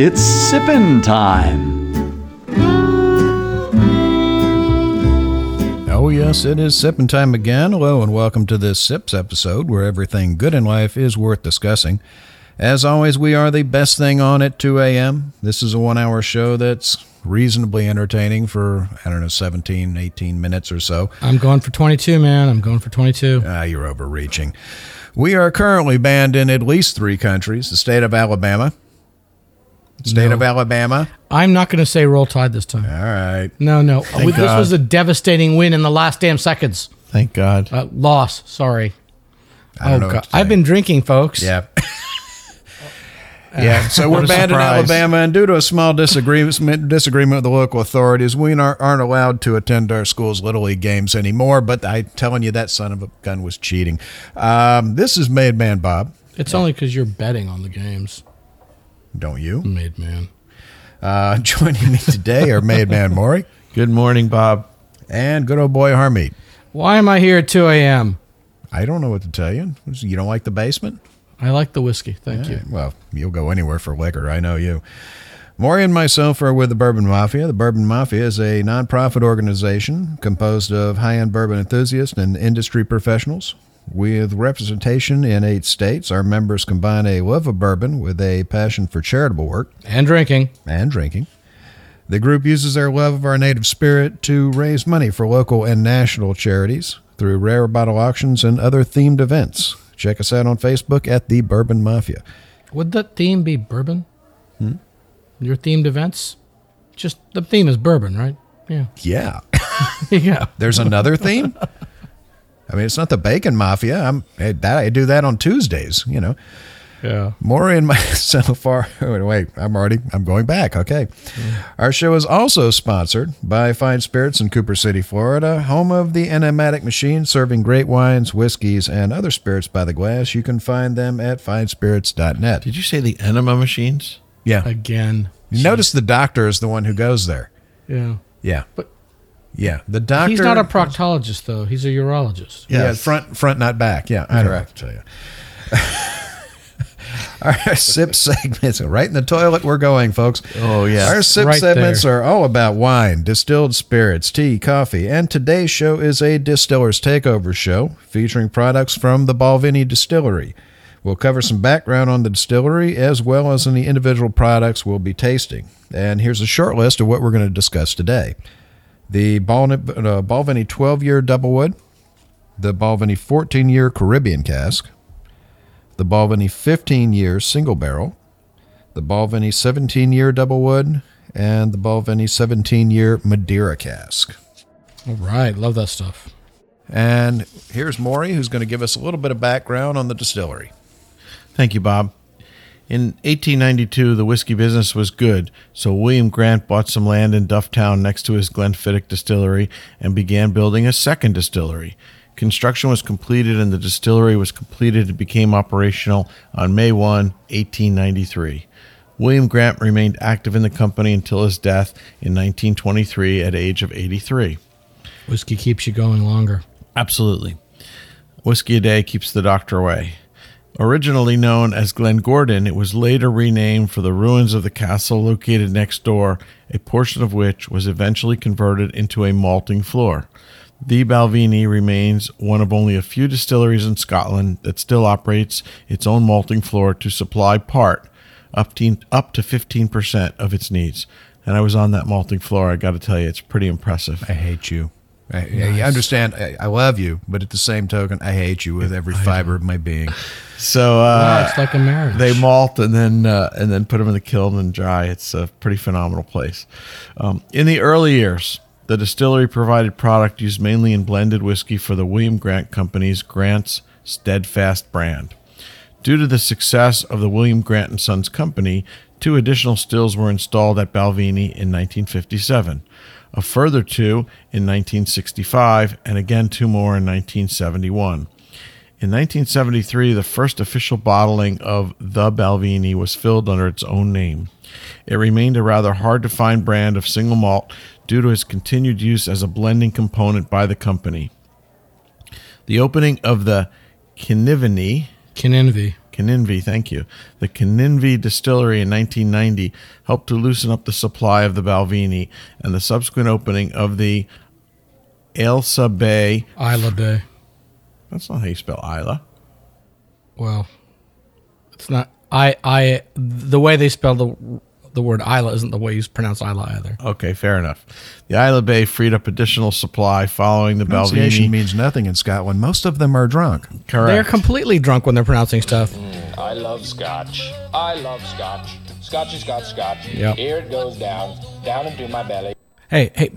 It's sippin' time. Oh, yes, it is sipping time again. Hello, and welcome to this Sips episode where everything good in life is worth discussing. As always, we are the best thing on at 2 a.m. This is a one hour show that's reasonably entertaining for, I don't know, 17, 18 minutes or so. I'm going for 22, man. I'm going for 22. Ah, you're overreaching. We are currently banned in at least three countries the state of Alabama. State No. of Alabama. I'm not going to say roll tide this time. All right. No, no. this God. was a devastating win in the last damn seconds. Thank God. Uh, loss. Sorry. Oh, God. I've been drinking, folks. Yeah. Yeah, so we're banned in. Alabama, and due to a small disagreement disagreement with the local authorities, we aren't, aren't allowed to attend our school's little league games anymore. But I'm telling you, that son of a gun was cheating. Um, this is Made Man Bob, It's only because you're betting on the games, don't you? made man. Uh, joining me today are Made Man Maury Good morning, Bob. and good old boy Harmeet. Why am I here at 2 a.m.? I don't know what to tell you. You don't like the basement? I like the whiskey. Thank you. Well, you'll go anywhere for liquor. I know you. Maury and myself are with the Bourbon Mafia. The Bourbon Mafia is a nonprofit organization composed of high end bourbon enthusiasts and industry professionals. With representation in eight states, our members combine a love of bourbon with a passion for charitable work And drinking. and drinking. The group uses their love of our native spirit to raise money for local and national charities through rare bottle auctions and other themed events. Check us out on Facebook at the Bourbon Mafia. Would the theme be bourbon? Hmm? Your themed events? Just the theme is bourbon, right? Yeah. Yeah. yeah. There's another theme. I mean, it's not the bacon mafia. I'm I, that I do that on Tuesdays. You know, Yeah. Maury and myself are. Wait, wait, I'm already. I'm going back. Okay, mm. our show is also sponsored by Fine Spirits in Cooper City, Florida, home of the Enomatic Machine, serving great wines, whiskeys, and other spirits by the glass. You can find them at finespirits.net. Did you say the enema machines? Yeah, Again. you notice the doctor is the one who goes there. Yeah. Yeah, But- yeah, the doctor. He's not a proctologist, though. He's a urologist. Yeah, Yes. front, front, not back. Yeah, I don't know what to tell you. Our sip segments right in the toilet. We're going, folks. Oh, yes. Our sip Right segments there. are all about wine, distilled spirits, tea, coffee, and today's show is a distiller's takeover show featuring products from the Balvenie Distillery. We'll cover some background on the distillery as well as on the individual products we'll be tasting. And here's a short list of what we're going to discuss today: the Bal- uh, Balvenie 12-year double wood, the Balvenie 14 year Caribbean cask, the Balvenie 15 year single barrel, the Balvenie 17 year double wood, and the Balvenie 17 year Madeira cask. All right. Love that stuff. And here's Maury, who's going to give us a little bit of background on the distillery. Thank you, Bob. In 1892, the whiskey business was good, so William Grant bought some land in Dufftown next to his Glenfiddich distillery and began building a second distillery. Construction was completed and the distillery was completed and became operational on May 1, 1893. William Grant remained active in the company until his death in 1923 at age of 83. Whiskey keeps you going longer. Absolutely. Whiskey a day keeps the doctor away. Originally known as Glen Gordon, it was later renamed for the ruins of the castle located next door, a portion of which was eventually converted into a malting floor. The Balvenie remains one of only a few distilleries in Scotland that still operates its own malting floor to supply part, up to, up to 15% of its needs. And I was on that malting floor. I got to tell you, it's pretty impressive. I hate you. I, I understand. I, I love you, but at the same token, I hate you with every fiber of my being. So, Wow, uh, it's like a marriage. they malt and then uh, and then put them in the kiln and dry. It's a pretty phenomenal place. Um, in the early years, the distillery provided product used mainly in blended whiskey for the William Grant Company's Grant's Standfast brand. Due to the success of the William Grant and Sons Company, two additional stills were installed at Balvenie in 1957, a further two in 1965, and again two more in 1971. In 1973, the first official bottling of the Balvenie was filled under its own name. It remained a rather hard to find brand of single malt due to its continued use as a blending component by the company. The opening of the Kiniveni, Kinenvy. Kininvie, thank you. The Kininvie distillery in 1990 helped to loosen up the supply of the Balvenie, and the subsequent opening of the Ailsa Bay. Isla Bay. That's not how you spell Isla. Well, it's not. I. I. The way they spell the the word Isla isn't the way you pronounce Isla either. Okay, fair enough. The Isla Bay freed up additional supply following the Pronunciation Balvenie. means nothing in Scotland. Most of them are drunk. Correct. They're completely drunk when they're pronouncing stuff. I love scotch. I love scotch. Scotchy scotch scotch. Yep. Here it goes down, down into my belly. Hey, hey,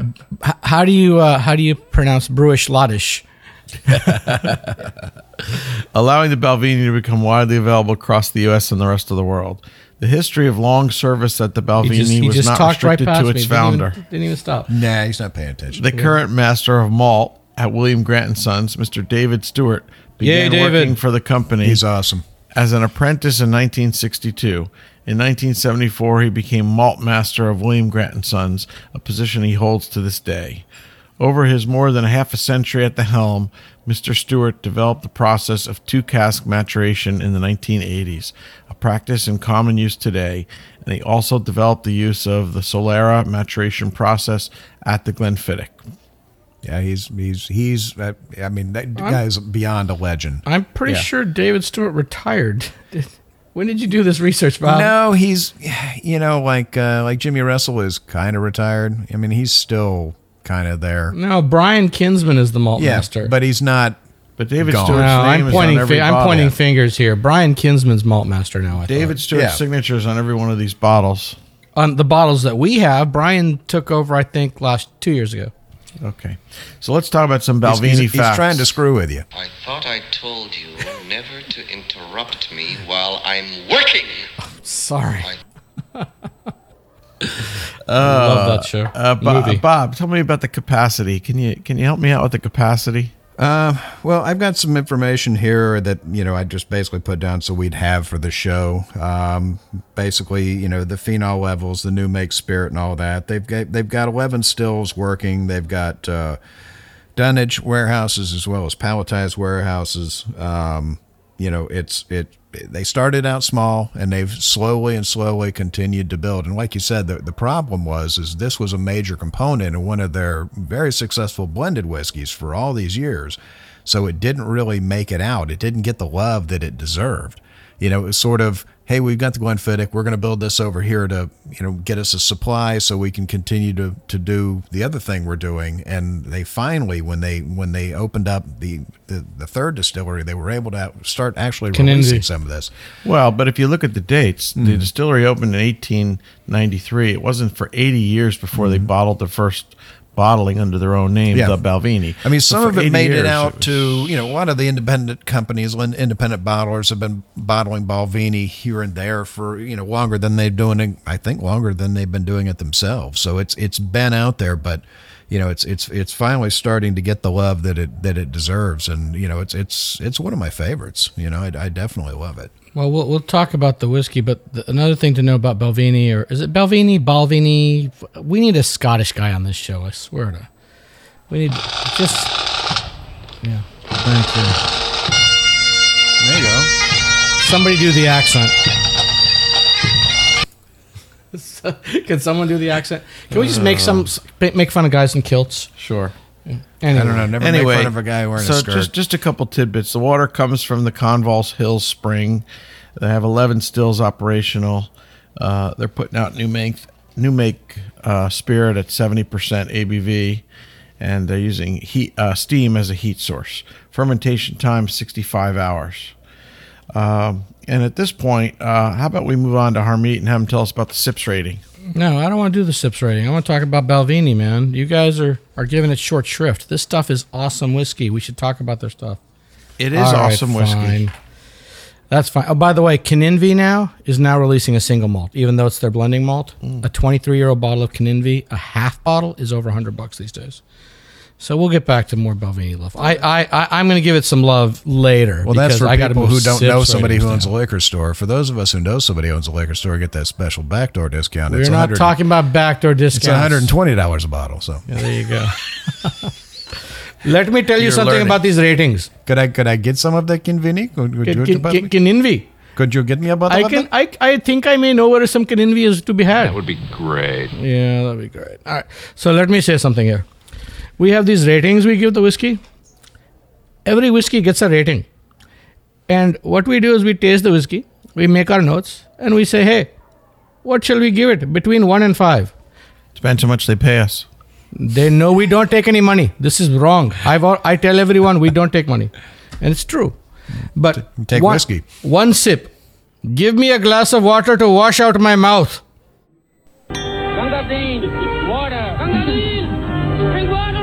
h- how do you uh, how do you pronounce Bruichladdich? allowing the Balvenie to become widely available across the U.S. and the rest of the world. The history of long service at the He Balvenie just, he was just not talked right restricted past to me. its Didn't founder. even, didn't even stop. Nah, he's not paying attention. The current master of malt at William Grant and Sons, Mr. David Stewart, Yay, began David. working for the company He's awesome. as an apprentice in 1962. In 1974, he became malt master of William Grant and Sons, a position he holds to this day. Over his more than a half a century at the helm, Mr. Stewart developed the process of two cask maturation in the 1980s, a practice in common use today, and he also developed the use of the Solera maturation process at the Glenfiddich. Yeah, he's he's he's. I, I mean, that guy's beyond a legend. I'm pretty Yeah. sure David Stewart retired. When did you do this research, Bob? no, he's you know like uh, like Jimmy Russell is kind of retired. I mean, he's still kind of there. No, Brian Kinsman is the malt Yeah, master. but he's not. But David Gone. Stewart's no, name I'm is pointing. on every Fi- I'm bottle. pointing fingers here. Brian Kinsman's malt master now. I David thought. Stewart's Yeah. signature is on every one of these bottles. on the bottles that we have, Brian took over. I think last two years ago. Okay, so let's talk about some He's, Balvenie he's, he's facts. trying to screw with you. I thought I told you never to interrupt me while I'm working. Sorry. I love that show. Uh, Bob, movie. Bob, tell me about the capacity. Can you can you help me out with the capacity? Well, I've got some information here that you know I just basically put down so we'd have for the show. Um, basically, you know the phenol levels, the new make spirit, and all that. They've got they've got eleven stills working. They've got uh, dunnage warehouses as well as palletized warehouses. Um, you know, it's it. They started out small and they've slowly and slowly continued to build. And like you said, the, the problem was is this was a major component in one of their very successful blended whiskeys for all these years. So it didn't really make it out. It didn't get the love that it deserved. You know, it was sort of, hey, we've got the Glenfiddich. We're going to build this over here to, you know, get us a supply so we can continue to, to do the other thing we're doing. And they finally, when they when they opened up the the, the third distillery, they were able to start actually Kinindi. releasing some of this. Well, but if you look at the dates, Hmm. the distillery opened in 1893. It wasn't for 80 years before they bottled the first bottling under their own name. Yeah. the Balvenie. I mean, some of it 80 made it out was- to, you know, a lot of the independent companies, independent bottlers have been bottling Balvenie here and there for, you know, longer than they've doing it, I think longer than they've been doing it themselves. So it's it's been out there, but you know, it's it's it's finally starting to get the love that it that it deserves and, you know, it's it's it's one of my favorites. You know, I, I definitely love it. Well, we'll we'll talk about the whiskey, but the, another thing to know about Belvini, or is it Belvini, Balvini? We need a Scottish guy on this show. I swear to. We need just. Yeah. Thank you. There you go. Somebody do the accent. Can someone do the accent? Can we just make some uh. make fun of guys in kilts? Sure. Anyway. I don't know, never anyway, make fun of a guy wearing so a skirt. just just a couple tidbits. The water comes from the Convals Hills Spring. They have 11 stills operational. Uh, they're putting out new make new make uh, spirit at 70% ABV, and they're using heat uh, steam as a heat source. Fermentation time 65 hours. Um, and at this point, uh, how about we move on to Harmeet and have him tell us about the SIPS rating? No, I don't want to do the sips rating. I want to talk about Balvenie, man. You guys are, are giving it short shrift. This stuff is awesome whiskey. We should talk about their stuff. It is All right, awesome whiskey. fine. That's fine. Oh, by the way, Kininvie now is now releasing a single malt, even though it's their blending malt. Mm. A 23 year old bottle of Kininvie, a half bottle, is over 100 bucks these days. So we'll get back to more Belvini love. I, I, I I'm going to give it some love later. Well, that's for I people who don't know somebody who owns a liquor store. For those of us who know somebody who owns a liquor store, get that special backdoor discount. We're it's not talking about backdoor It's discounts. one hundred and twenty dollars a bottle. So Yeah, there you go. Let me tell you You're something learning. about these ratings. could I could I get some of that Kinvini? Could, could, Can, you, can, can, Kininvie. could you get me a bottle I of can. that? I, I think I may know where some Kininvie is to be had. That would be great. Yeah, that'd be great. All right. So let me say something here. We have these ratings we give the whiskey. Every whiskey gets a rating. And what we do is we taste the whiskey, we make our notes, and we say, hey, what shall we give it between one and five? Depends how much they pay us. They know we don't take any money. This is wrong. I've, I tell everyone we don't take money. And it's true. But take one, whiskey. One sip. Give me a glass of water to wash out my mouth. Gunga Din, water. Gunga Din, bring water.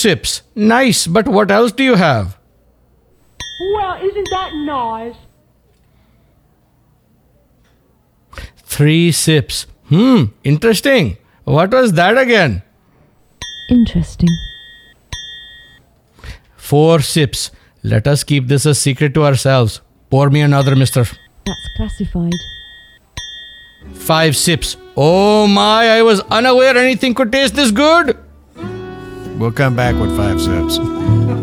Bring. Two sips. Nice, but what else do you have? Well, isn't that nice? Three sips. Hmm, interesting. What was that again? Interesting. Four sips. Let us keep this a secret to ourselves. Pour me another, mister. That's classified. Five sips. Oh my, I was unaware anything could taste this good. We'll come back with five sips.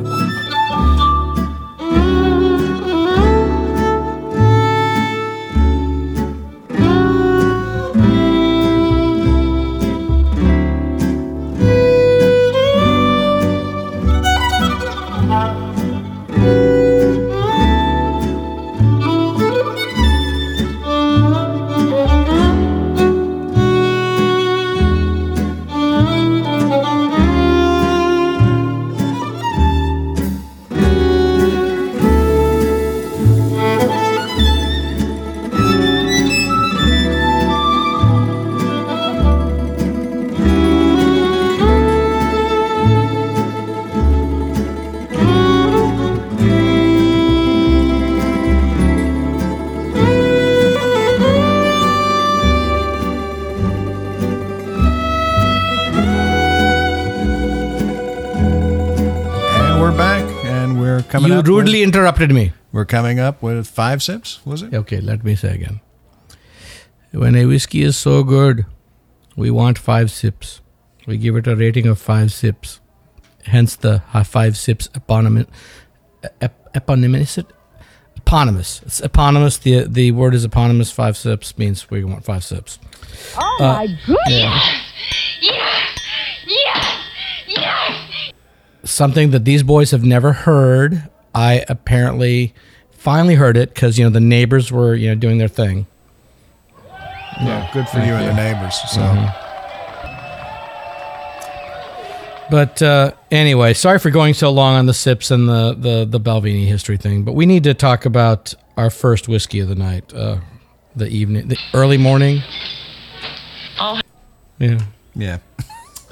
coming you up. rudely With, interrupted me. we're coming up with five sips. Was it? Okay, let me say again. When a whiskey is so good, we want five sips. We give it a rating of five sips. Hence the five sips eponymous. Ep- eponymous? Eponymous. It's eponymous. The the word is eponymous. Five sips means we want five sips. Oh uh, my goodness. Something that these boys have never heard. I apparently finally heard it because you know the neighbors were you know doing their thing. Yeah, good for you and the neighbors. So But uh, anyway, sorry for going so long on the sips and the the the Balvenie history thing. But we need to talk about our first whiskey of the night, uh, the evening, the early morning. Oh. Yeah, yeah,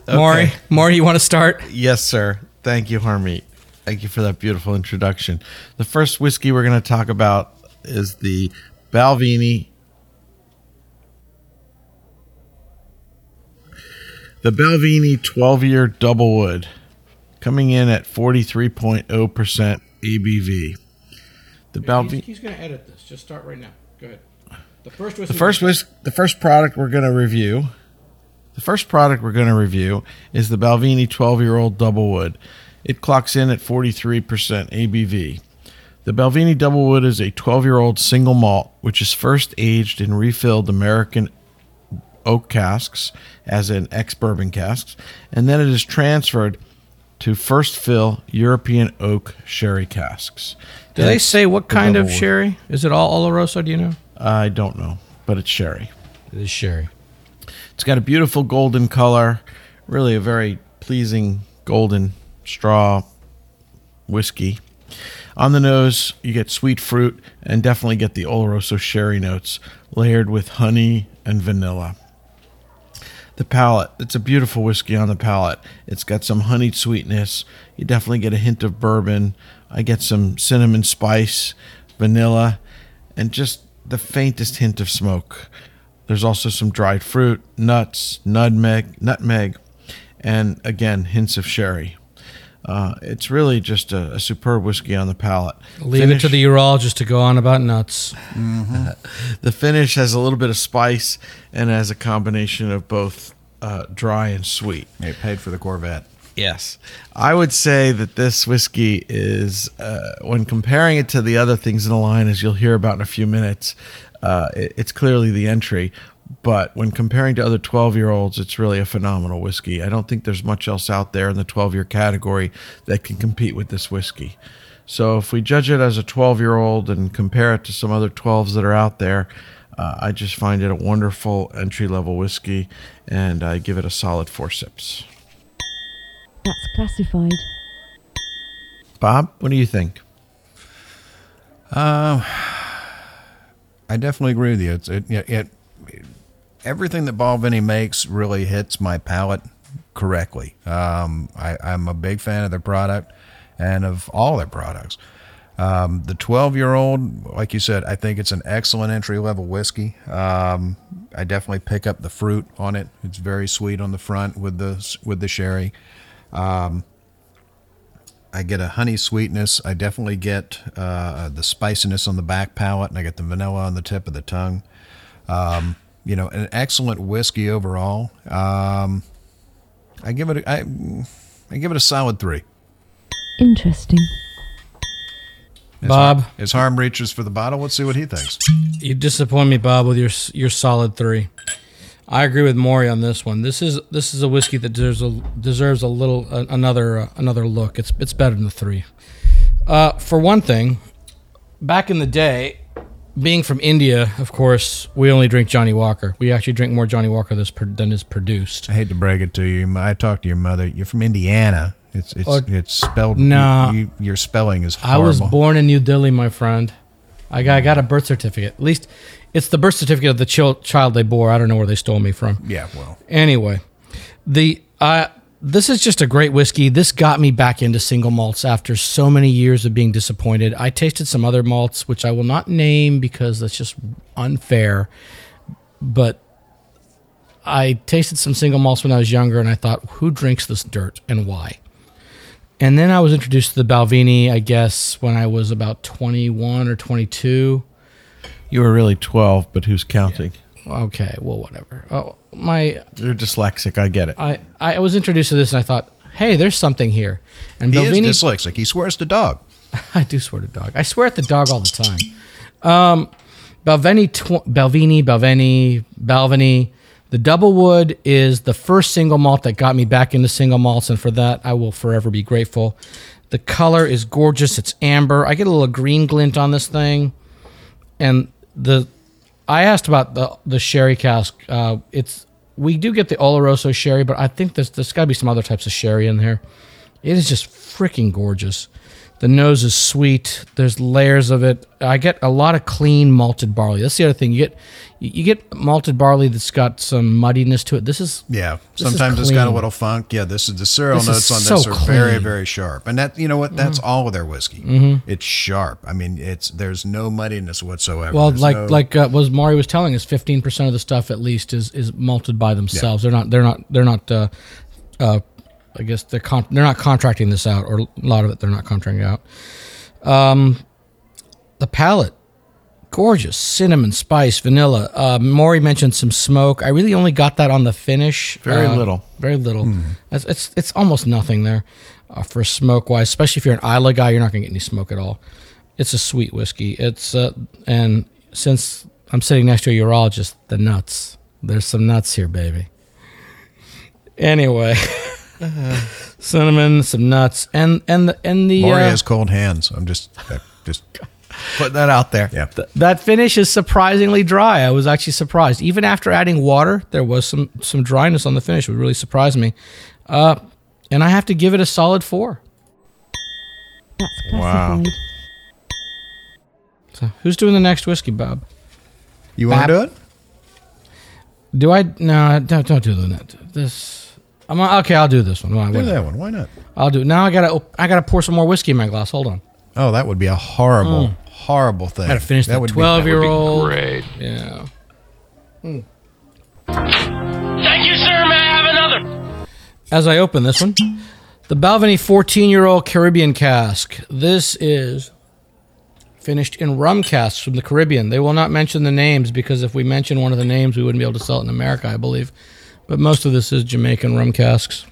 Maury, Maury, you want to start? Yes, sir. Thank you, Harmeet. Thank you for that beautiful introduction. The first whiskey we're going to talk about is the Balvenie. The Balvenie 12 year double wood, coming in at 43.0% ABV. The Balvenie. He's going to edit this. Just start right now. Go ahead. The first whiskey. The first whis- the first product we're going to review, the first product we're going to review is the Balvenie 12-year-old Double Wood. It clocks in at 43% ABV. The Balvenie Double Wood is a 12-year-old single malt which is first aged in refilled American oak casks, as in ex-bourbon casks, and then it is transferred to first fill European oak sherry casks. Do they say what kind of Wood. sherry? Is it all Oloroso? Do you know? I don't know, but it's sherry. It is sherry. It's got a beautiful golden color, really a very pleasing golden straw whiskey. On the nose, you get sweet fruit and definitely get the Oloroso sherry notes layered with honey and vanilla. the palate. It's a beautiful whiskey on the palate. It's got some honeyed sweetness. You definitely get a hint of bourbon. I get some cinnamon spice, vanilla, and just the faintest hint of smoke. There's also some dried fruit, nuts, nutmeg, nutmeg, and again hints of sherry. Uh, it's really just a, a superb whiskey on the palate. Leave it to the urologist to go on about nuts. the finish has a little bit of spice and has a combination of both uh, dry and sweet. It paid for the Corvette. Yes. I would say that this whiskey is, uh, when comparing it to the other things in the line, as you'll hear about in a few minutes, uh, it- it's clearly the entry. But when comparing to other 12 year olds, it's really a phenomenal whiskey. I don't think there's much else out there in the 12 year category that can compete with this whiskey. So if we judge it as a 12 year old and compare it to some other 12s that are out there, uh, I just find it a wonderful entry level whiskey and I give it a solid four sips. That's classified. Bob, what do you think? I definitely agree with you. It's it, it, it everything that Balvenie makes really hits my palate correctly. Um, I, I'm a big fan of their product and of all their products. Um, the 12 year old, like you said, I think it's an excellent entry level whiskey. Um, I definitely pick up the fruit on it. It's very sweet on the front with the with the sherry. Um, I get a honey sweetness. I definitely get uh, the spiciness on the back palate, and I get the vanilla on the tip of the tongue. Um, you know, an excellent whiskey overall. Um, I give it. A, I, I give it a solid three. Interesting. As Bob. har- as harm reaches for the bottle, let's see what he thinks. You disappoint me, Bob, with your your solid three. I agree with Maury on this one. This is this is a whiskey that deserves a deserves a little uh, another uh, another look. It's it's better than the three. Uh, for one thing, back in the day, being from India, of course, we only drink Johnnie Walker. We actually drink more Johnnie Walker than is produced. I hate to break it to you. I talked to your mother. You're from Indiana. It's it's Oh, it's spelled. nah. you- you- your spelling is Horrible. I was born in New Delhi, my friend. I got, I got a birth certificate. At least it's the birth certificate of the chil- child they bore. I don't know where they stole me from. Yeah, well, Anyway, the uh, this is just a great whiskey. This got me back into single malts after so many years of being disappointed. I tasted some other malts, which I will not name because that's just unfair. But I tasted some single malts when I was younger, and I thought, who drinks this dirt and why? And then I was introduced to the Balvini, I guess, when I was about 21 or 22. You were really 12, but who's counting? Okay, well, whatever. Oh, my You're dyslexic. I get it. I, I was introduced to this and I thought, hey, there's something here. And he Belvini, is dyslexic. He swears to dog. I do swear to dog. I swear at the dog all the time. Um, Belveni, tw- Belvini, Belveni, Balvenie. The double wood is the first single malt that got me back into single malts, and for that I will forever be grateful. The color is gorgeous. It's amber. I get a little green glint on this thing, and the I asked about the the sherry cask. Uh, it's we do get the Oloroso sherry, but I think there's there's got to be some other types of sherry in there. It is just freaking gorgeous. The nose is sweet. There's layers of it. I get a lot of clean malted barley. That's the other thing. You get you get malted barley that's got some muddiness to it. This is Yeah, This is sometimes it's got a little funk. Yeah, this is the cereal This is notes on this are very, clean. very sharp, and that you know what? That's all of their whiskey. Mm-hmm. It's sharp. I mean, it's there's no muddiness whatsoever. well, There's like no- like uh, was Maury was telling us, fifteen percent of the stuff at least is is malted by themselves. They're not they're not they're not. Uh, uh, I guess they're con- they're not contracting this out, or a lot of it they're not contracting out. Um, the palate, gorgeous cinnamon, spice, vanilla. Uh, Maury mentioned some smoke. I really only got that on the finish. Very Uh, little. Very little. It's, it's it's almost nothing there uh, for smoke wise. Especially if you're an Islay guy, you're not gonna get any smoke at all. It's a sweet whiskey. It's uh, and since I'm sitting next to a urologist, the nuts. There's some nuts here, baby. Anyway, cinnamon, some nuts, and and the and the Maury uh, has cold hands. I'm just uh, just Put that out there. yeah. Th- that finish is surprisingly dry. I was actually surprised. Even after adding water, there was some some dryness on the finish. It really surprised me. Uh, and I have to give it a solid four. That's Wow. classified. So who's doing the next whiskey, Bob? You want to do it? Do I? No, don't don't do the net. This. I'm okay. I'll do this one. Why- Do that one. Why not? I'll do. it. Now I gotta. I gotta pour some more whiskey in my glass. Hold on. Oh, that would be a horrible, mm. horrible thing. I gotta finish that would be- twelve year old. Great. Yeah. Mm. Thank you, sir. May I have another? As I open this one, the Balvenie 14 year old Caribbean cask. This is finished in rum casks from the Caribbean. They will not mention the names because if we mention one of the names, we wouldn't be able to sell it in America, I believe. But most of this is Jamaican rum casks.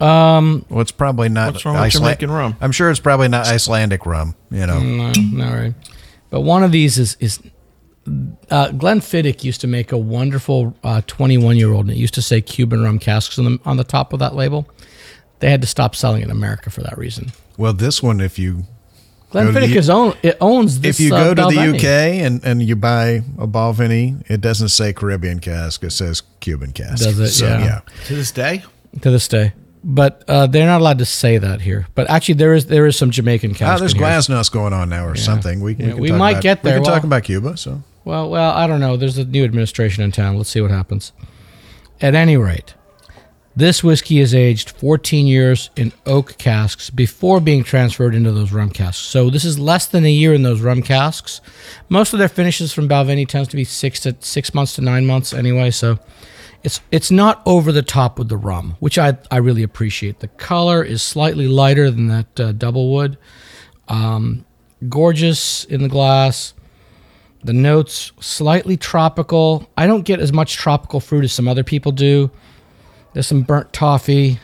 Um, well, it's probably not. What's wrong with Iceland- Jamaican rum? I'm sure it's probably not Icelandic rum. You know, mm, No, no, right. But one of these is is uh, Glenfiddich used to make a wonderful uh, 21 year old, and it used to say Cuban rum casks on the on the top of that label. They had to stop selling it in America for that reason. well, this one, if you Glenn Go to Fiddick the- is own it owns this. if you uh, go to the UK and, and you buy a Balvenie, it doesn't say Caribbean cask; it says Cuban cask. Does it? So, Yeah. yeah. To this day, to this day, but uh, they're not allowed to say that here. But actually, there is there is some Jamaican cask. Ah, there's in here. glasnost going on now, or something. We, Yeah, can we talk might about- get there. We can Well- talk about Cuba. So Well, well, I don't know. There's a new administration in town. Let's see what happens. At any rate, this whiskey is aged 14 years in oak casks before being transferred into those rum casks. So this is less than a year in those rum casks. Most of their finishes from Balvenie tends to be six to six months to nine months anyway. So it's it's not over the top with the rum, which I I really appreciate. The color is slightly lighter than that uh, double wood. Um, gorgeous in the glass. The notes slightly tropical. I don't get as much tropical fruit as some other people do. There's some burnt toffee,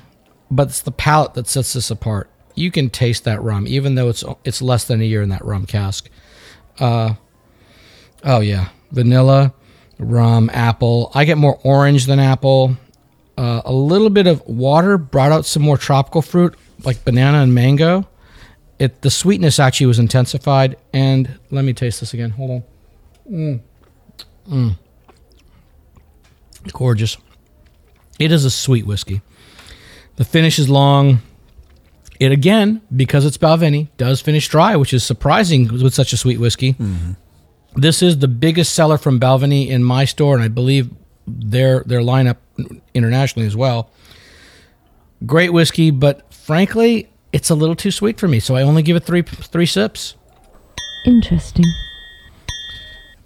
but it's the palate that sets this apart. You can taste that rum, even though it's it's less than a year in that rum cask. Uh, oh yeah, vanilla, rum, apple. I get more orange than apple. Uh, a little bit of water brought out some more tropical fruit, like banana and mango. It the sweetness actually was intensified. And let me taste this again. Hold on. Gorgeous. It is a sweet whiskey. The finish is long. It again, because it's Balvenie, does finish dry, which is surprising with such a sweet whiskey. Mm-hmm. This is the biggest seller from Balvenie in my store, and I believe their their lineup internationally as well. Great whiskey, but frankly, it's a little too sweet for me, so I only give it three three sips. Interesting.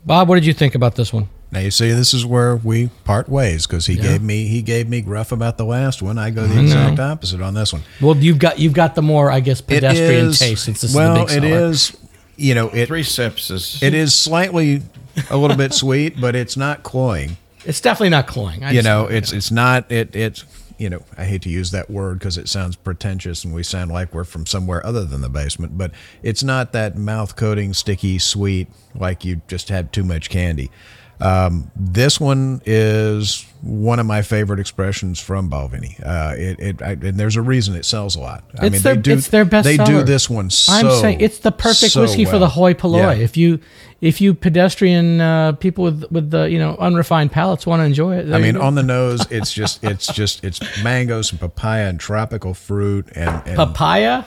Bob, what did you think about this one? Now you see, this is where we part ways because he gave me he gave me gruff about the last one. I go the exact opposite on this one. Well, you've got you've got the more, I guess, It pedestrian is- taste. Since this well, is the big it seller. is. You know, it three sips is it is slightly a little bit sweet, but it's not cloying. It's definitely not cloying. I you just- know, it's it's not it it's you know I hate to use that word because it sounds pretentious and we sound like we're from somewhere other than the basement, but it's not that mouth coating sticky sweet like you just had too much candy. Um, this one is one of my favorite expressions from Balvenie. Uh, it, it I, and there's a reason it sells a lot. I It's mean, their- they do it's their best They do this one so. I'm saying it's the perfect so whiskey for the well. hoi polloi. Yeah. If you if you pedestrian uh, people with with the you know unrefined palates want to enjoy it, I mean, on the nose, it's just it's just it's mangoes and papaya and tropical fruit and, and papaya.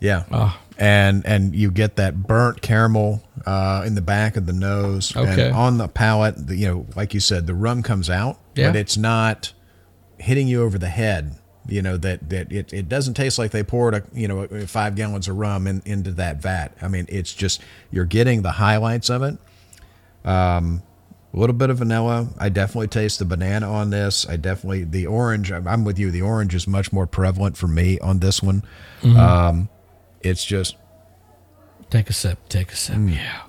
Yeah, Ah. and and you get that burnt caramel uh, in the back of the nose Okay. and on the palate. The, you know, like you said, the rum comes out, Yeah. but it's not hitting you over the head. You know that that it, it doesn't taste like they poured a you know five gallons of rum in, into that vat. I mean, it's just you're getting the highlights of it. Um, a little bit of vanilla. I definitely taste the banana on this. I definitely the orange. I'm I'm with you. The orange is much more prevalent for me on this one. Mm-hmm. Um, it's just Take a sip. Take a sip. Mm. Yeah.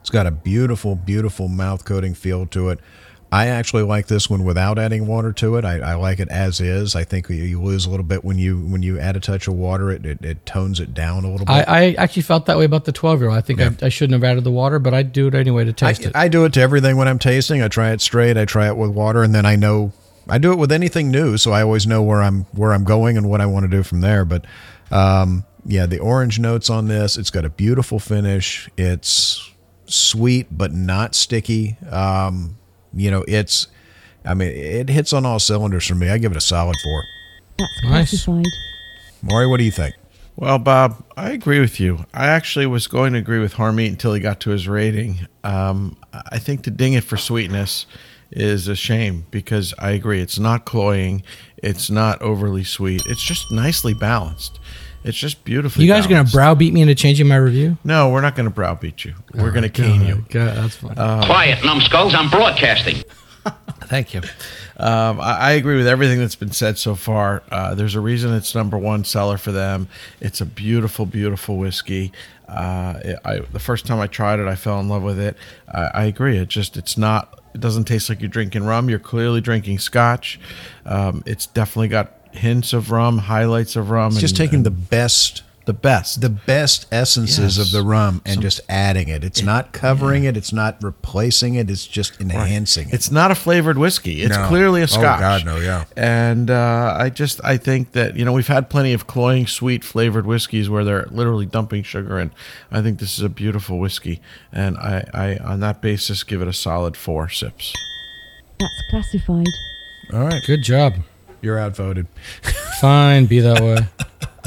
it's got a beautiful, beautiful mouth coating feel to it. I actually like this one without adding water to it. I, I like it as is. I think you, lose a little bit when you when you add a touch of water. It it, it tones it down a little bit. I, I actually felt that way about the 12 year old. I think I, I shouldn't have added the water, but I'd do it anyway to taste it. I, I do it to everything when I'm tasting. I try it straight. I try it with water, and then I know I do it with anything new, so I always know where I'm where I'm going and what I want to do from there. But um, yeah, the orange notes on this. It's got a beautiful finish. It's sweet but not sticky. Um, you know, it's. I mean, it hits on all cylinders for me. I give it a solid four. That's Nice. Maury, what do you think? Well, Bob, I agree with you. I actually was going to agree with Harmeet until he got to his rating. Um, I think to ding it for sweetness is a shame because I agree. It's not cloying, it's not overly sweet. It's just nicely balanced. It's just beautifully. You guys are gonna browbeat me into changing my review? No, we're not going to browbeat you. We're going to cane you. God, that's fine. Quiet, numbskulls. I'm broadcasting. Thank you. Um, I, I agree with everything that's been said so far. Uh, there's a reason it's number one seller for them. It's a beautiful, beautiful whiskey. Uh, it, I, the first time I tried it, I fell in love with it. I, I agree. It just it's not. It doesn't taste like you're drinking rum. You're clearly drinking Scotch. Um, it's definitely got hints of rum, highlights of rum. It's just and- taking the best the best. the best essences Yes. of the rum and just adding it. It's not covering it. It's not replacing it. It's just enhancing it. It's not a flavored whiskey. It's No. clearly Oh, a scotch. Oh God, no, yeah. And uh, I just I think that you know we've had plenty of cloying, sweet flavored whiskeys where they're literally dumping sugar in. I think this is a beautiful whiskey, and I, I on that basis give it a solid four sips. That's classified. All right, Good job. you're outvoted. Fine, be that way.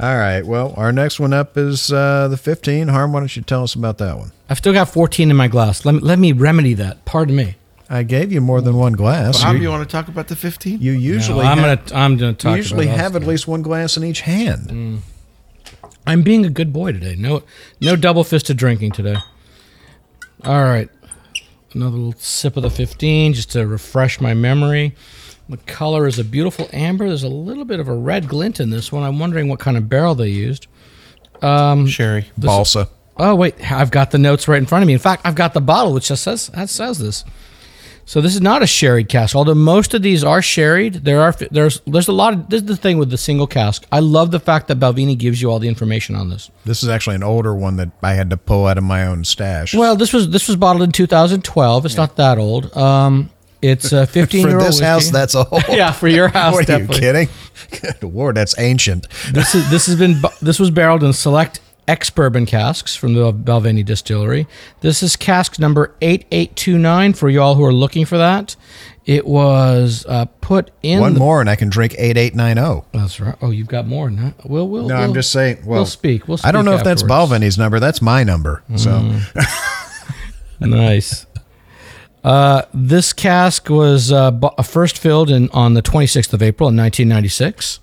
All right. Well, our next one up is uh, the 15. Harm, why don't you tell us about that one? I've still got 14 in my glass. Let me, let me remedy that. Pardon me. I gave you more than one glass. Bob, you, you want to talk about the fifteen? you usually No, I'm have, gonna I'm gonna talk. you usually about have at least one glass in each hand. I'm being a good boy today. No no double fisted drinking today. All right, another little sip of the 15 just to refresh my memory. The color is a beautiful amber. There's a little bit of a red glint in this one. I'm wondering what kind of barrel they used. Sherry. Balsa. Oh wait, I've got the notes right in front of me. In fact, I've got the bottle which just says that says this. So this is not a sherried cask. Although most of these are sherried, there are there's there's a lot of this is the thing with the single cask. I love the fact that Balvenie gives you all the information on this. This is actually an older one that I had to pull out of my own stash. Well, this was this was bottled in 2012. It's not that old. Um, it's a 15 year old. For this house, that's old. yeah for your house. what are definitely. you kidding? Good lord, that's ancient. This is this has been this was barreled in select ex bourbon casks from the Balvenie distillery. This is cask number 8829 for y'all who are looking for that. It was uh, put in One the- more, and I can drink eight eight nine zero. That's right. Oh, you've got more. No, we'll, we'll, No, we'll, I'm just saying. Well, we'll speak. We'll I don't speak know if that's afterwards. Balvenie's number. That's my number. So nice. Uh, this cask was uh, first filled in on the 26th of April in 1996.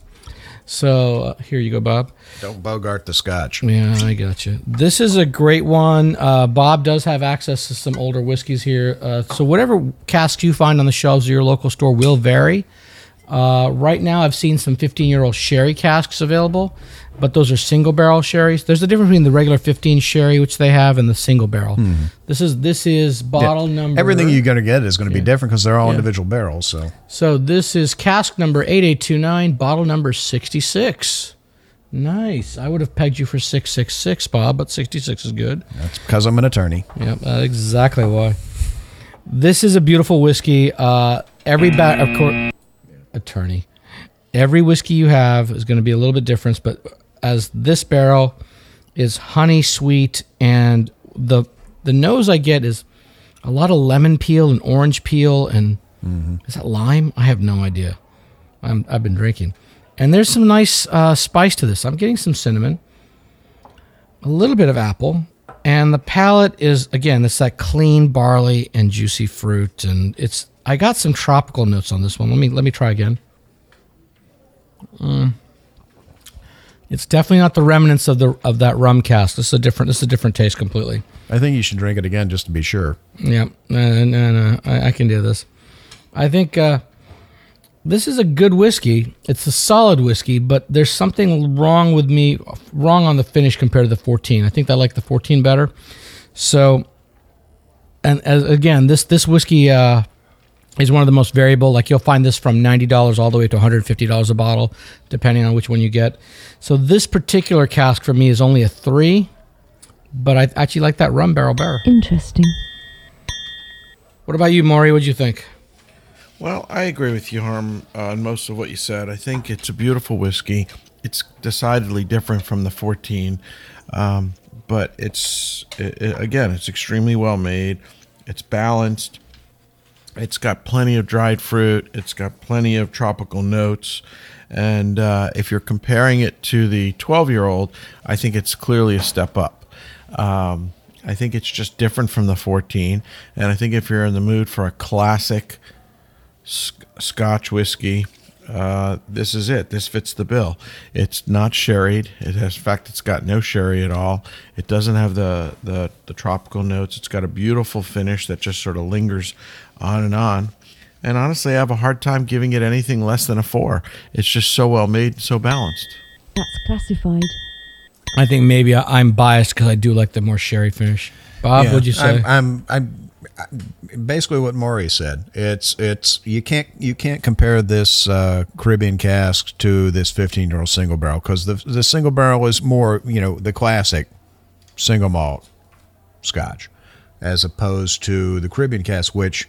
So uh, here you go, Bob. don't bogart the scotch. Yeah, I got you. This is a great one. Uh, Bob does have access to some older whiskeys here. Uh, so whatever casks you find on the shelves of your local store will vary. Uh, right now, I've seen some 15 year old sherry casks available, but those are single barrel sherries. There's a difference between the regular 15 sherry, which they have, and the single barrel. This is this is bottle number. Everything you're going to get is going to be different because they're all Yeah. individual barrels. So So this is cask number 8829, bottle number 66. Nice. I would have pegged you for 666, Bob, but 66 is good. that's because I'm an attorney. Yep, that's exactly why. This is a beautiful whiskey. Uh, every bat, of course, attorney. Every whiskey you have is going to be a little bit different, but as this barrel is honey sweet, and the the nose I get is a lot of lemon peel and orange peel, and is that lime? I have no idea. I'm, I've been drinking, and there's some nice uh, spice to this. I'm getting some cinnamon a little bit of apple, and the palate is again it's that clean barley and juicy fruit, and it's I got some tropical notes on this one. Let me let me try again. Mm. It's definitely not the remnants of the of that rum cask. This is a different this is a different taste completely. I think you should drink it again just to be sure. Yeah, no, no, no, I, I can do this. I think uh, this is a good whiskey. It's a solid whiskey, but there's something wrong with me, wrong on the finish compared to the 14. I think I like the 14 better. So, and as, again, this this whiskey uh, is one of the most variable. Like you'll find this from ninety dollars all the way to one hundred fifty dollars a bottle, depending on which one you get. So this particular cask for me is only a three, but I actually like that rum barrel better. Interesting. What about you, Maury? What'd you think? Well, I agree with you, Harm, uh, on most of what you said. I think it's a beautiful whiskey. It's decidedly different from the 14, um, but it's it, it- again, it's extremely well made. It's balanced. It's got plenty of dried fruit. It's got plenty of tropical notes. And uh, if you're comparing it to the 12 year old, I think it's clearly a step up. Um, I think it's just different from the 14. And I think if you're in the mood for a classic sc- Scotch whiskey, uh, this is it. This fits the bill. It's not sherried. It has, in fact, it's got no sherry at all. It doesn't have the, the, the tropical notes. It's got a beautiful finish that just sort of lingers on and on. And honestly, I have a hard time giving it anything less than a four. It's just so well made and so balanced. That's classified. I think maybe I, I'm biased because I do like the more sherry finish. Bob, Yeah, what'd you say? I'm, I'm, I'm basically what Maury said. It's it's you can't you can't compare this uh, Caribbean cask to this 15 year old single barrel because the the single barrel is more you know the classic single malt Scotch as opposed to the Caribbean cask, which is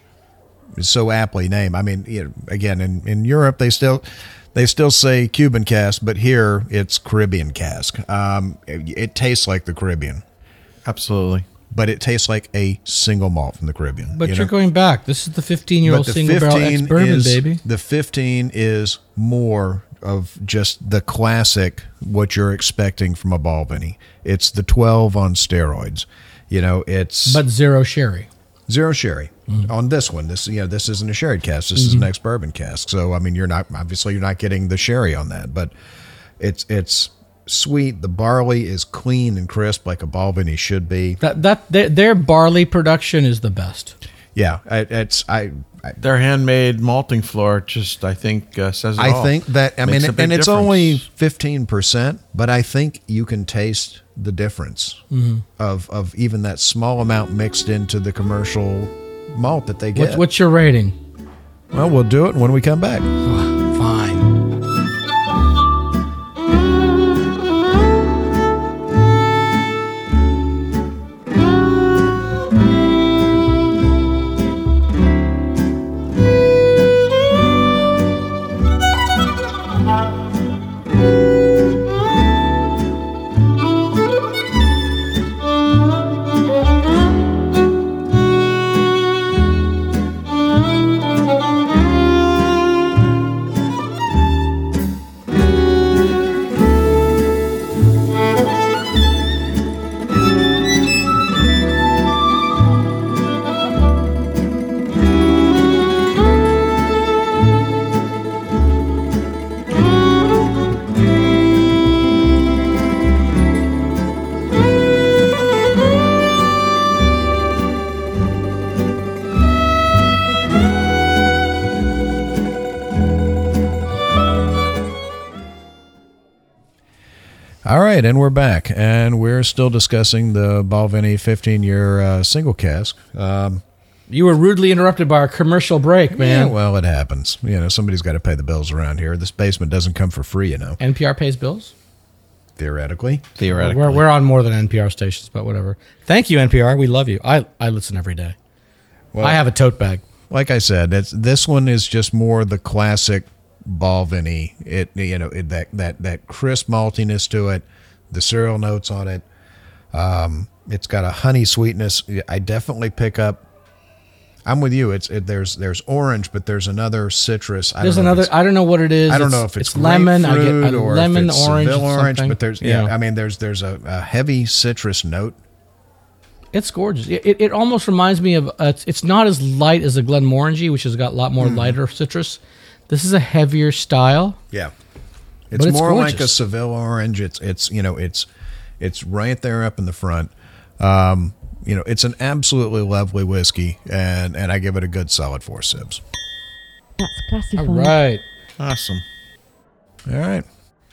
so aptly named. I mean, you know, again, in, in Europe they still they still say Cuban cask, but here it's Caribbean cask. Um, it, it tastes like the Caribbean Absolutely. but it tastes like a single malt from the Caribbean. but you you are know? going back. This is the 15 year old single barrel ex bourbon, baby. The 15 is more of just the classic what you're expecting from a Balvenie. It's the 12 on steroids. You know, it's But zero sherry. Zero sherry Mm-hmm. on this one. This you know, this isn't a sherry cask. This is an ex bourbon cask. So I mean, you're not obviously you're not getting the sherry on that, but it's it's sweet. The barley is clean and crisp like a Balvenie should be. That that their, their barley production is the best. Yeah, I, it's I. I Their handmade malting floor just, I think, uh, says it I all. think that I Makes mean, a big and it's only fifteen percent, but I think you can taste the difference Mm-hmm. of of even that small amount mixed into the commercial malt that they get. What's, what's your rating? well, we'll do it when we come back. Right, and we're back, and we're still discussing the Balvenie 15 year uh, single cask. Um, You were rudely interrupted by our commercial break, yeah, man. well, it happens. You know, somebody's got to pay the bills around here. This basement doesn't come for free, you know, NPR pays bills. theoretically. theoretically. We're, we're on more than NPR stations, but whatever. Thank you, NPR. We love you. I, I listen every day. Well, I have a tote bag. like I said, it's, this one is just more the classic Balvenie. It you know it, that that that crisp maltiness to it, the cereal notes on it. Um, it's got a honey sweetness. I definitely pick up. I'm with you. It's it, there's there's orange, but there's another citrus. I There's don't know another. I don't know what it is. I don't know if it's, lemon. I get a lemon it's orange. Seville or orange, but there's yeah, I mean there's there's a, a heavy citrus note. It's gorgeous. It, it, it almost reminds me of. Uh, it's, it's not as light as a Glenmorangie, which has got a lot more lighter citrus. This is a heavier style. Yeah. It's, it's more like a. Seville orange. It's it's you know it's it's right there up in the front. Um, you know, it's an absolutely lovely whiskey, and and I give it a good solid four sips. That's classified. All right, Awesome. All right.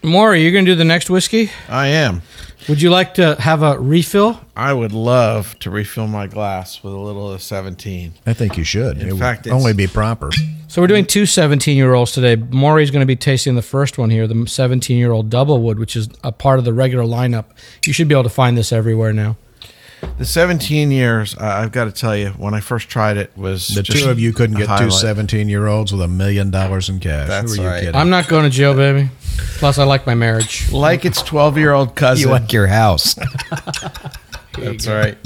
Maury, you're gonna do the next whiskey. I am. Would you like to have a refill? I would love to refill my glass with a little of 17. I think you should. In it fact, would it's- only be proper. So we're doing two 17 year olds today. Maury's going to be tasting the first one here, the 17 year old Doublewood, which is a part of the regular lineup. You should be able to find this everywhere now. The 17 years, uh, I've got to tell you, when I first tried it, was The just two of you couldn't a get two highlight. 17 year olds with a million dollars in cash. That's Who are you right. kidding? I'm not going to jail, baby. Plus, I like my marriage. Like its 12 year old cousin. you like your house. That's right.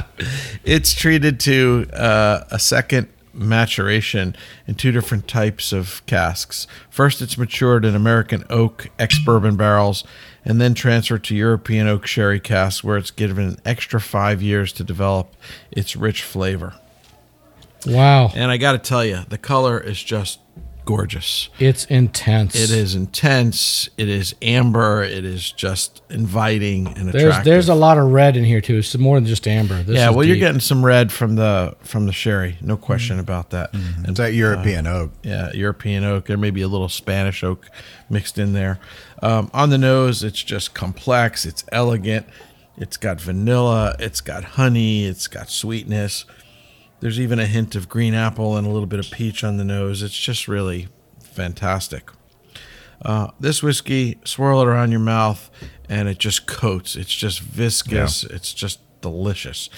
It's treated to uh, a second maturation in two different types of casks. First, it's matured in American oak ex bourbon barrels, and then transferred to European oak sherry casks, where it's given an extra five years to develop its rich flavor. Wow. And I got to tell you, the color is just gorgeous. It's intense. It is intense. It is amber. It is just inviting and There's attractive. there's a lot of red in here too. It's more than just amber. This yeah, is well, you're getting some red from the from the sherry, no question mm-hmm. about that. Mm-hmm. And It's that European uh, oak. yeah, European oak. There may be a little Spanish oak mixed in there. Um, on the nose, it's just complex. It's elegant. It's got vanilla. It's got honey. It's got sweetness. There's even a hint of green apple and a little bit of peach on the nose. It's just really fantastic. Uh, this whiskey, swirl it around your mouth, and it just coats. It's just viscous. It's just delicious.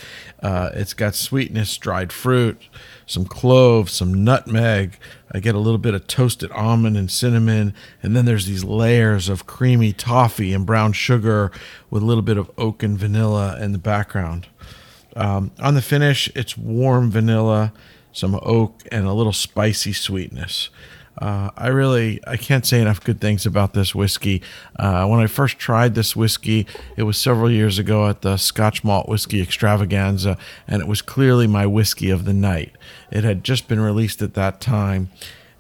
Uh, it's got sweetness, dried fruit, some clove, some nutmeg. I get a little bit of toasted almond and cinnamon, and then there's these layers of creamy toffee and brown sugar with a little bit of oak and vanilla in the background. Um, on the finish, it's warm vanilla, some oak, and a little spicy sweetness. Uh, I really I can't say enough good things about this whiskey. Uh, when I first tried this whiskey, it was several years ago at the Scotch Malt Whiskey Extravaganza, and it was clearly my whiskey of the night. It had just been released at that time,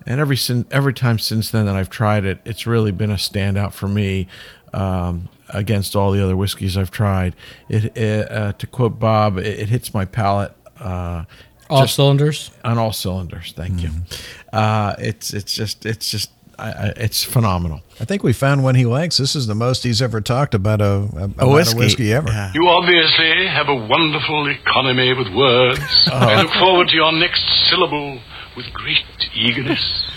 and every sin- every time since then that I've tried it, it's really been a standout for me. Um, against all the other whiskeys I've tried, it, it uh, to quote Bob, it, it hits my palate. Uh, all cylinders. on all cylinders. Thank you. Uh, it's it's just it's just I, I, it's phenomenal. I think we found one he likes. This is the most he's ever talked about a, about a whiskey, ever. Yeah. You obviously have a wonderful economy with words. I look forward to your next syllable with great eagerness.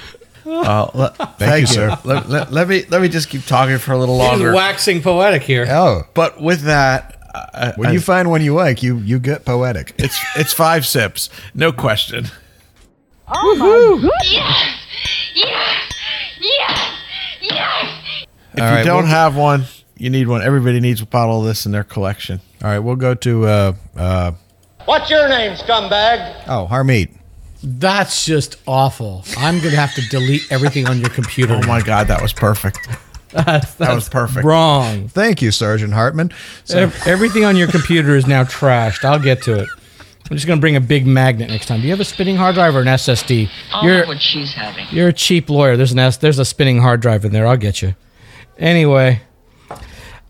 Uh, le- thank, you, sir. Let, let- let me let me just keep talking for a little longer. waxing poetic here. Oh, But with that, I, when I- you find one you like, you you get poetic. it's it's five sips, no question. Oh my! Yes! Yes! Yes! Yes! If All you right, don't well- have one, you need one. Everybody needs a bottle of this in their collection. All right, we'll go to uh, uh, What's your name, scumbag? oh Harmeet. That's just awful. I'm gonna have to delete everything on your computer. Oh my God, that was perfect. that's, That was perfect. wrong. Thank you, Sergeant Hartman. So, Everything on your computer is now trashed. I'll get to it. I'm just gonna bring a big magnet next time. Do you have a spinning hard drive or an SSD? You're what she's having. you're a cheap lawyer. There's an S, there's a spinning hard drive in there. I'll get you. Anyway,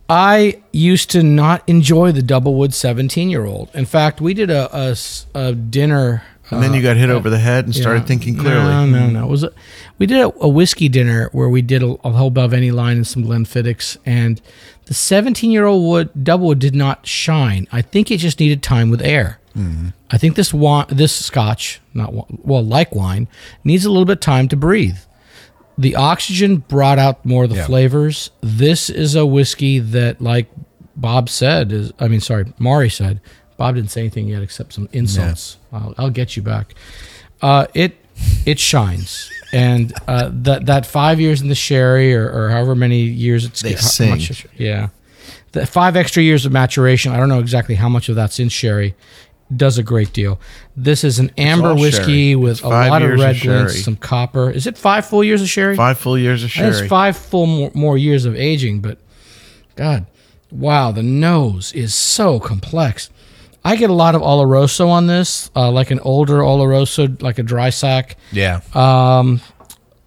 I used to not enjoy the Doublewood 17 year old. In fact, we did a dinner. And then you got hit uh, over the head and started Yeah. thinking clearly. No, no, no. It was a, we did a, a whiskey dinner where we did a, a whole Balvenie line and some Glenfiddichs, and the 17 year old wood Doublewood did not shine. I think it just needed time with air. Mm-hmm. I think this wine, this Scotch, not well, like wine, needs a little bit of time to breathe. The oxygen brought out more of the Yeah. flavors. This is a whiskey that, like Bob said, is I mean, sorry, Maury said. Bob didn't say anything yet except some insults. I'll, I'll get you back. Uh, it it shines, and uh, that that five years in the sherry, or, or however many years it's They sing. much- yeah, the five extra years of maturation. I don't know exactly how much of that's in sherry. Does a great deal. This is an amber whiskey sherry. with It's a lot of red glints, some copper. Is it five full years of sherry? Five full years of sherry. It's five full more, more years of aging, but God, wow, the nose is so complex. I get a lot of Oloroso on this, uh, like an older Oloroso, like a dry sack, yeah, um,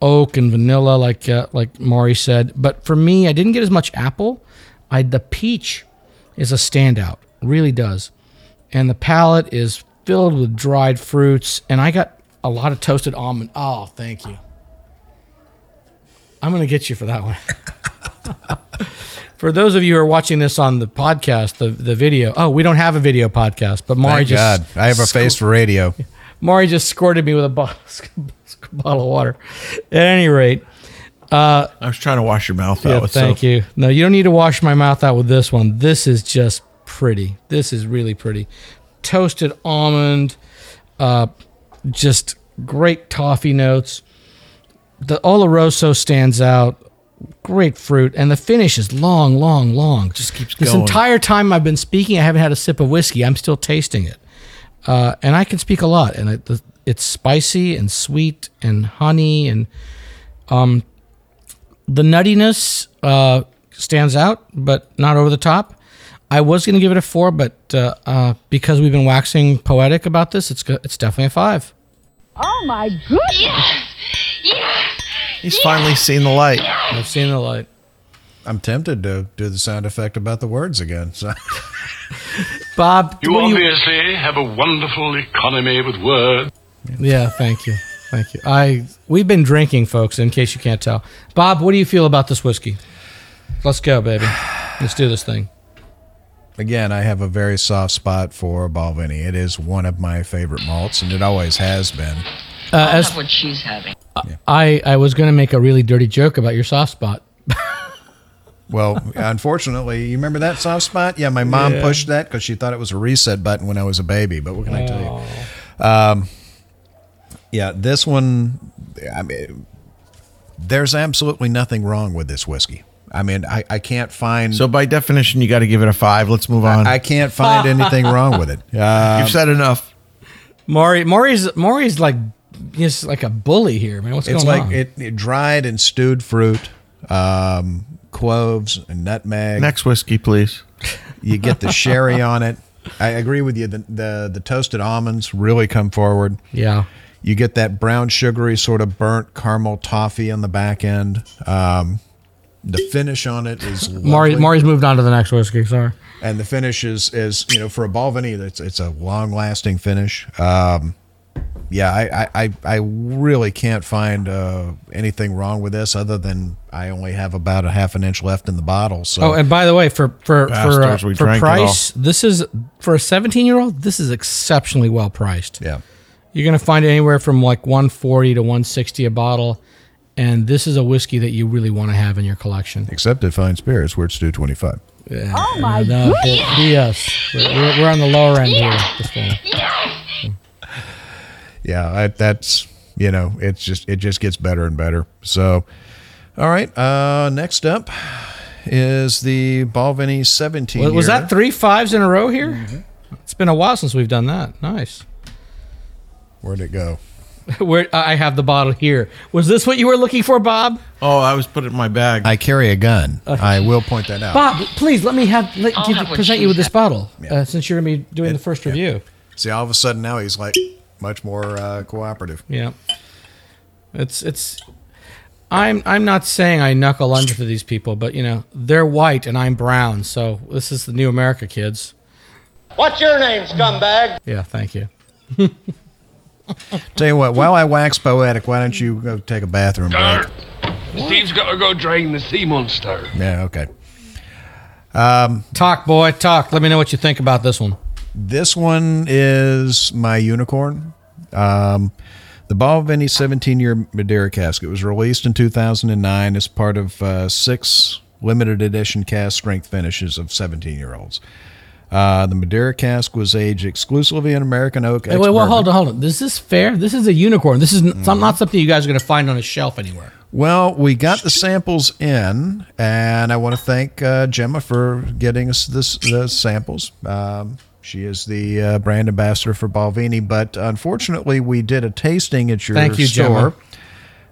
oak and vanilla, like uh, like Maury said. But for me, I didn't get as much apple. I the peach is a standout, really does, and the palate is filled with dried fruits, and I got a lot of toasted almond. Oh, thank you. I'm gonna get you for that one. for those of you who are watching this on the podcast, the the video. Oh, we don't have a video podcast, but Maury thank just God. I have a face for radio. Maury just squirted me with a bottle, bottle of water. At any rate, uh, I was trying to wash your mouth yeah, out with thank soap. you. No, you don't need to wash my mouth out with this one. This is just pretty. This is really pretty. Toasted almond, uh, just great toffee notes. The Oloroso stands out. Great fruit, and the finish is long, long, long. Just keeps going. this going. entire time I've been speaking. I haven't had a sip of whiskey. I'm still tasting it, uh, and I can speak a lot. And I, the, it's spicy and sweet and honey and um, the nuttiness uh, stands out, but not over the top. I was going to give it a four, but uh, uh, because we've been waxing poetic about this, it's it's definitely a five. Oh my goodness! He's finally seen the light. I've seen the light. I'm tempted to do the sound effect about the words again. So Bob, You what do you- obviously have a wonderful economy with words. yeah, thank you, thank you. I we've been drinking, folks. In case you can't tell, Bob, what do you feel about this whiskey? Let's go, baby. Let's do this thing. again, I have a very soft spot for Balvenie. It is one of my favorite malts, and it always has been. Uh, as what she's having. I I was going to make a really dirty joke about your soft spot. Well, unfortunately, you remember that soft spot? Yeah, my mom Yeah. pushed that because she thought it was a reset button when I was a baby. But what can I tell you? Um, yeah, this one, I mean, there's absolutely nothing wrong with this whiskey. I mean, I, I can't find. So by definition, you got to give it a five. Let's move on. I can't find anything wrong with it. Uh, You've said enough. Maury, Maury's Maury's like just like a bully here, man. What's it's going like on? it, it dried and stewed fruit, um, cloves and nutmeg. Next whiskey, please. You get the sherry on it. I agree with you. The, the the toasted almonds really come forward. yeah. You get that brown sugary sort of burnt caramel toffee on the back end. Um, the finish on it is Maury, lovely. Maury's moved on to the next whiskey. Sorry. and the finish is is you know for a Balvenie, it's it's a long lasting finish. Um, yeah, I, I, I, I really can't find uh, anything wrong with this other than I only have about a half an inch left in the bottle. So Oh, and by the way, for for for, uh, for price, this is for a 17 year old. This is exceptionally well priced. yeah, You're gonna find it anywhere from like 140 to 160 a bottle, and this is a whiskey that you really want to have in your collection. except at Fine Spirits where it's due twenty five. Oh my No, goodness! BS. We're, we're, we're on the lower end here. This one. Yeah, I, that's you know, it's just it just gets better and better. So, all right, uh, next up is the Balvenie 17. Was, was that three fives in a row here? It's been a while since we've done that. Nice. Where'd it go? Where I have the bottle here. Was this what you were looking for, Bob? Oh, I was putting it in my bag. I carry a gun. I will point that out. Bob, please let me have let, I'll give, have what present you with this bottle Yeah. uh, since you're going to be doing the first yeah. review. See, all of a sudden now he's like much more uh, cooperative. Yeah. It's it's I'm I'm not saying I knuckle under to these people, but you know, they're white and I'm brown, so this is the new America kids. What's your name, scumbag? Yeah, thank you. Tell you what, while I wax poetic, why don't you go take a bathroom break? Steve's got to go drain the sea monster. Yeah, okay. Talk boy, talk. Let me know what you think about this one. This one is my unicorn. Um, the Balvenie 17 year Madeira cask. It was released in 2009 as part of uh, six limited edition cask strength finishes of 17 year olds. Uh, the Madeira cask was aged exclusively in American oak. Wait, wait, well, hold on, hold on. Is this fair? This is a unicorn. This is n- some- not something you guys are going to find on a shelf anywhere. Well, we got the samples in, and I want to thank uh, Gemma for getting us this the samples. Um, she is the uh, brand ambassador for Balvenie, but unfortunately, we did a tasting at your Thank you, store Gemma.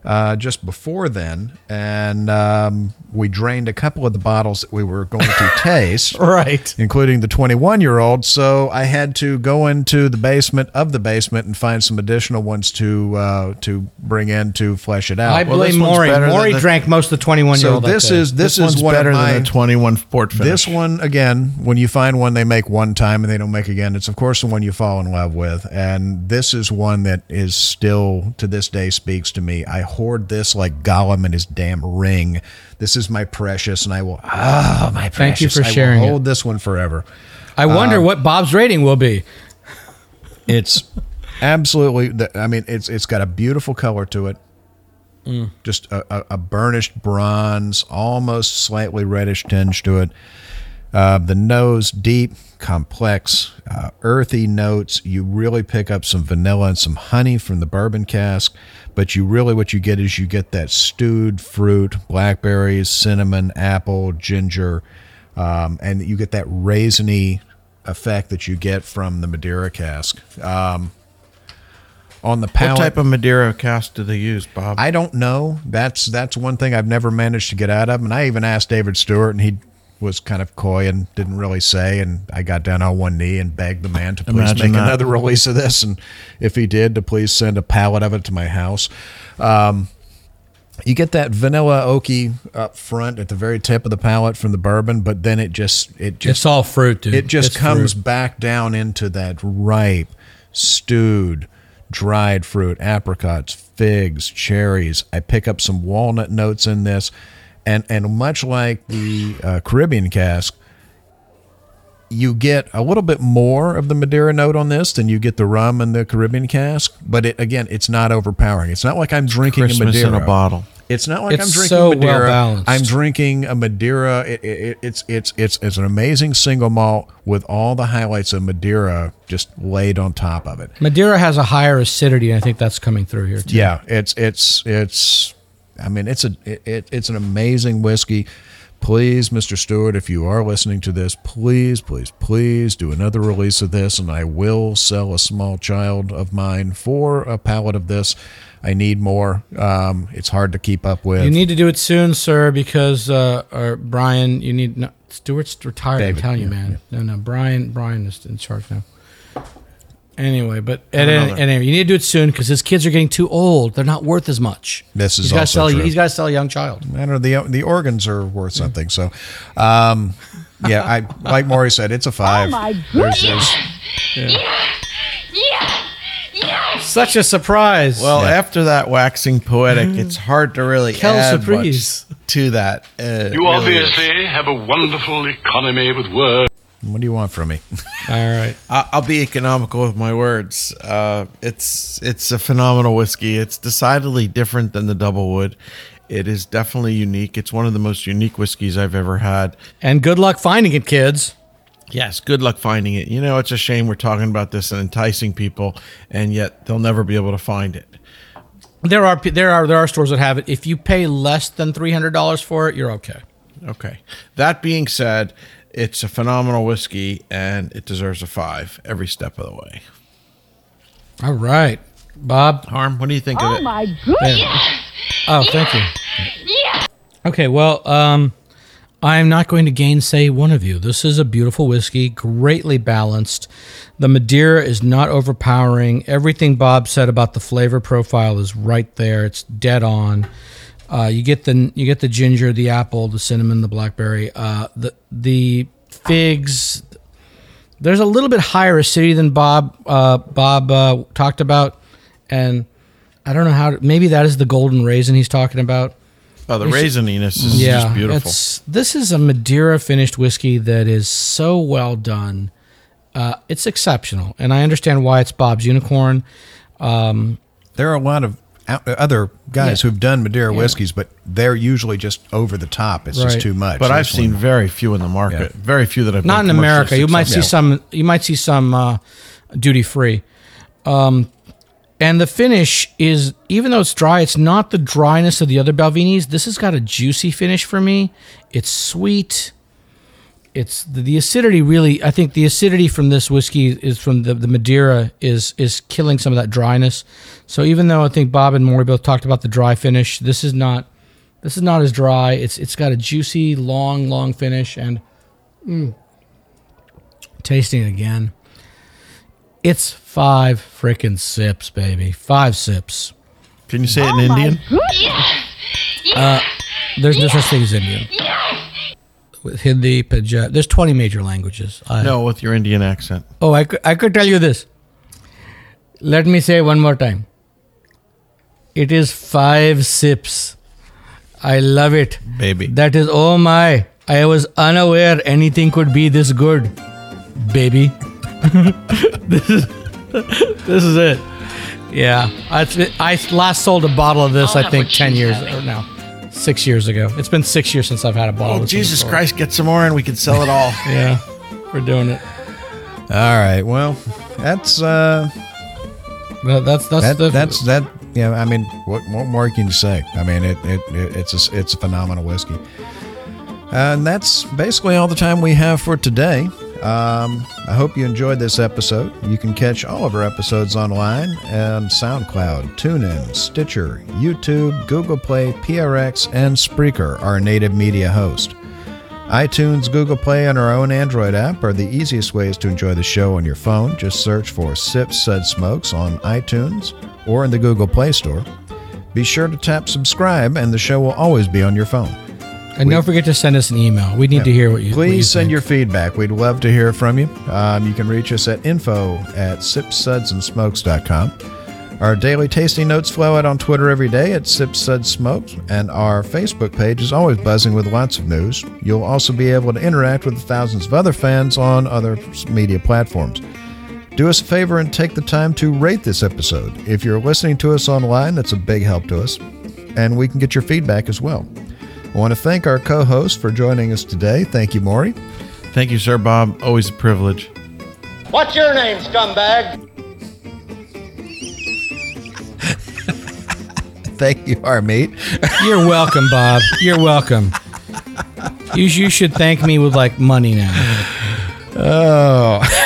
Uh, just before then, and um, we drained a couple of the bottles that we were going to taste Right. including the 21 year old. So I had to go into the basement of the basement and find some additional ones to uh, to bring in to flesh it out. I Well, blame one's Maury. Maury the- drank most of the 21 year old. so old. this is this, This, is one better of my, than the 21 port finish. this one again. When you find one they make one time and they don't make again, it's of course the one you fall in love with. And this is one that is still to this day speaks to me. I hoard this like Gollum and his damn ring. This is my precious, and I will. Oh, my precious! Thank you for I will sharing it. hold this one forever. I wonder uh, what Bob's rating will be. It's absolutely. the- I mean, it's it's got a beautiful color to it. Just a, a, a burnished bronze, almost slightly reddish tinge to it. Uh, the nose deep, complex, uh, earthy notes. You really pick up some vanilla and some honey from the bourbon cask, but you really what you get is you get that stewed fruit, blackberries, cinnamon, apple, ginger, um, and you get that raisiny effect that you get from the Madeira cask. Um, on the What type of Madeira cask do they use, Bob? I don't know. That's that's one thing I've never managed to get out of. And I even asked David Stewart, and he was kind of coy and didn't really say. And I got down on one knee and begged the man to please Imagine make that. another release of this, and if he did, to please send a pallet of it to my house. Um, you get that vanilla oaky up front at the very tip of the palate from the bourbon, but then it just it just It's all fruit, dude. it just It's comes fruit. back down into that ripe, stewed, dried fruit, apricots, figs, cherries. I pick up some walnut notes in this, and and much like the uh, Caribbean cask, you get a little bit more of the Madeira note on this than you get the rum and the Caribbean cask. But it again, it's not overpowering. It's not like I'm drinking a Madeira in a bottle. It's not like It's I'm drinking so Madeira. well-balanced. I'm drinking a Madeira. It, it, it- it's it's it's it's an amazing single malt with all the highlights of Madeira just laid on top of it. Madeira has a higher acidity, and I think that's coming through here too. Yeah, it's it's it's. I mean, it's a it, it, it's an amazing whiskey. Please, Mr. Stewart, if you are listening to this, please, please, please do another release of this, and I will sell a small child of mine for a pallet of this. I need more. Um, it's hard to keep up with. You need to do it soon, sir, because uh, or Brian, you need no, Stewart's retired. David, I'm telling you, yeah, man. No, no, Brian, Brian is in charge now. Anyway, but at don't any, anyway, you need to do it soon because his kids are getting too old. They're not worth as much. This is he's gotta also sell. true. He's got to sell a young child. matter the the organs are worth something. So, um, yeah, I like Maury said, it's a five. Oh my goodness. There's- goodness. there's- Such a surprise. Well, Yeah. after that waxing poetic, it's hard to really Quelle add surprise. much to that. Uh, You really is. obviously have a wonderful economy with words. What do you want from me? all right. I- I'll be economical with my words. Uh, it's it's a phenomenal whiskey. It's decidedly different than the Double Wood. It is definitely unique. It's one of the most unique whiskeys I've ever had. And good luck finding it, kids. Yes, good luck finding it. You know, it's a shame we're talking about this and enticing people, and yet they'll never be able to find it. There are there are there are stores that have it. If you pay less than three hundred dollars for it, you're okay. Okay. That being said, it's a phenomenal whiskey, and it deserves a five every step of the way. All right, Bob. Harm, what do you think of it? Oh my goodness. Oh, thank you. Okay, well, um, I'm not going to gainsay one of you. This is a beautiful whiskey, greatly balanced. The Madeira is not overpowering. Everything Bob said about the flavor profile is right there. It's dead on. Uh, you get the you get the ginger, the apple, the cinnamon, the blackberry, uh, the the figs. There's a little bit higher acidity than Bob uh, Bob uh, talked about, and I don't know how. To, maybe that is the golden raisin he's talking about. Oh, the raisininess is yeah, just beautiful. It's, this is a Madeira finished whiskey that is so well done. Uh, it's exceptional, and I understand why it's Bob's unicorn. Um, there are a lot of out- other guys Yeah. who've done Madeira Yeah. whiskeys, but they're usually just over the top. It's Right. just too much. But I've seen one- very few in the market. Yeah. Very few that have not been in America. commercially You might see some. You might see some uh, duty free. Um, and the finish is even though it's dry, it's not the dryness of the other Balvenies. This has got a juicy finish for me. It's sweet. It's the, the acidity really. I think the acidity from this whiskey is from the, the Madeira is is killing some of that dryness. So even though I think Bob and Maury both talked about the dry finish, this is not. This is not as dry. It's it's got a juicy, long, long finish, and mm, tasting it again. It's five freaking sips, baby. Five sips. Can you say it in Oh my Indian? goodness. Uh, there's no such thing as Indian. With Hindi, Punjab, there's 20 major languages. I, No, with your Indian accent. Oh, I could, I could tell you this. Let me say one more time. It is five sips. I love it. Baby. That is, oh my. I was unaware anything could be this good. Baby. this is this is it. Yeah. I, I last sold a bottle of this, I think, 10 years or now. Six years ago. It's been six years since I've had a bottle. Oh, this in the Jesus. Christ, get some more and we can sell it all. Yeah. We're doing it. All right. Well, that's uh, Well, that's that's that, the that's that. Yeah. I mean, what, what more can you say? I mean, it, it, it it's a, it's a phenomenal whiskey. And that's basically all the time we have for today. Um, I hope you enjoyed this episode. You can catch all of our episodes online on SoundCloud, TuneIn, Stitcher, YouTube, Google Play, PRX, and Spreaker, our native media host. iTunes, Google Play, and our own Android app are the easiest ways to enjoy the show on your phone. Just search for Sips Sud Smokes on iTunes or in the Google Play Store. Be sure to tap subscribe, and the show will always be on your phone. And don't forget to send us an email. We need to hear what you. Please what you send think. your feedback. We'd love to hear from you. Um, you can reach us at info at sipssudsandsmokes.com. Our daily tasting notes flow out on Twitter every day at sipsudsmokes, and our Facebook page is always buzzing with lots of news. You'll also be able to interact with the thousands of other fans on other media platforms. Do us a favor and take the time to rate this episode. If you're listening to us online, that's a big help to us, and we can get your feedback as well. I want to thank our co host for joining us today. Thank you, Maury. Thank you, sir, Bob. Always a privilege. What's your name, scumbag? Thank you, Harmeet. You're welcome, Bob. You're welcome. You, you should thank me with like money now. Oh.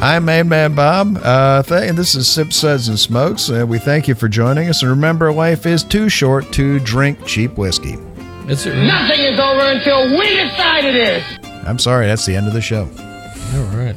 I'm Made Man Bob. Uh, th- this is Sip Suds and Smokes. Uh, we thank you for joining us. And remember, life is too short to drink cheap whiskey. Is it? Nothing is over until we decide it is. I'm sorry, that's the end of the show. All right.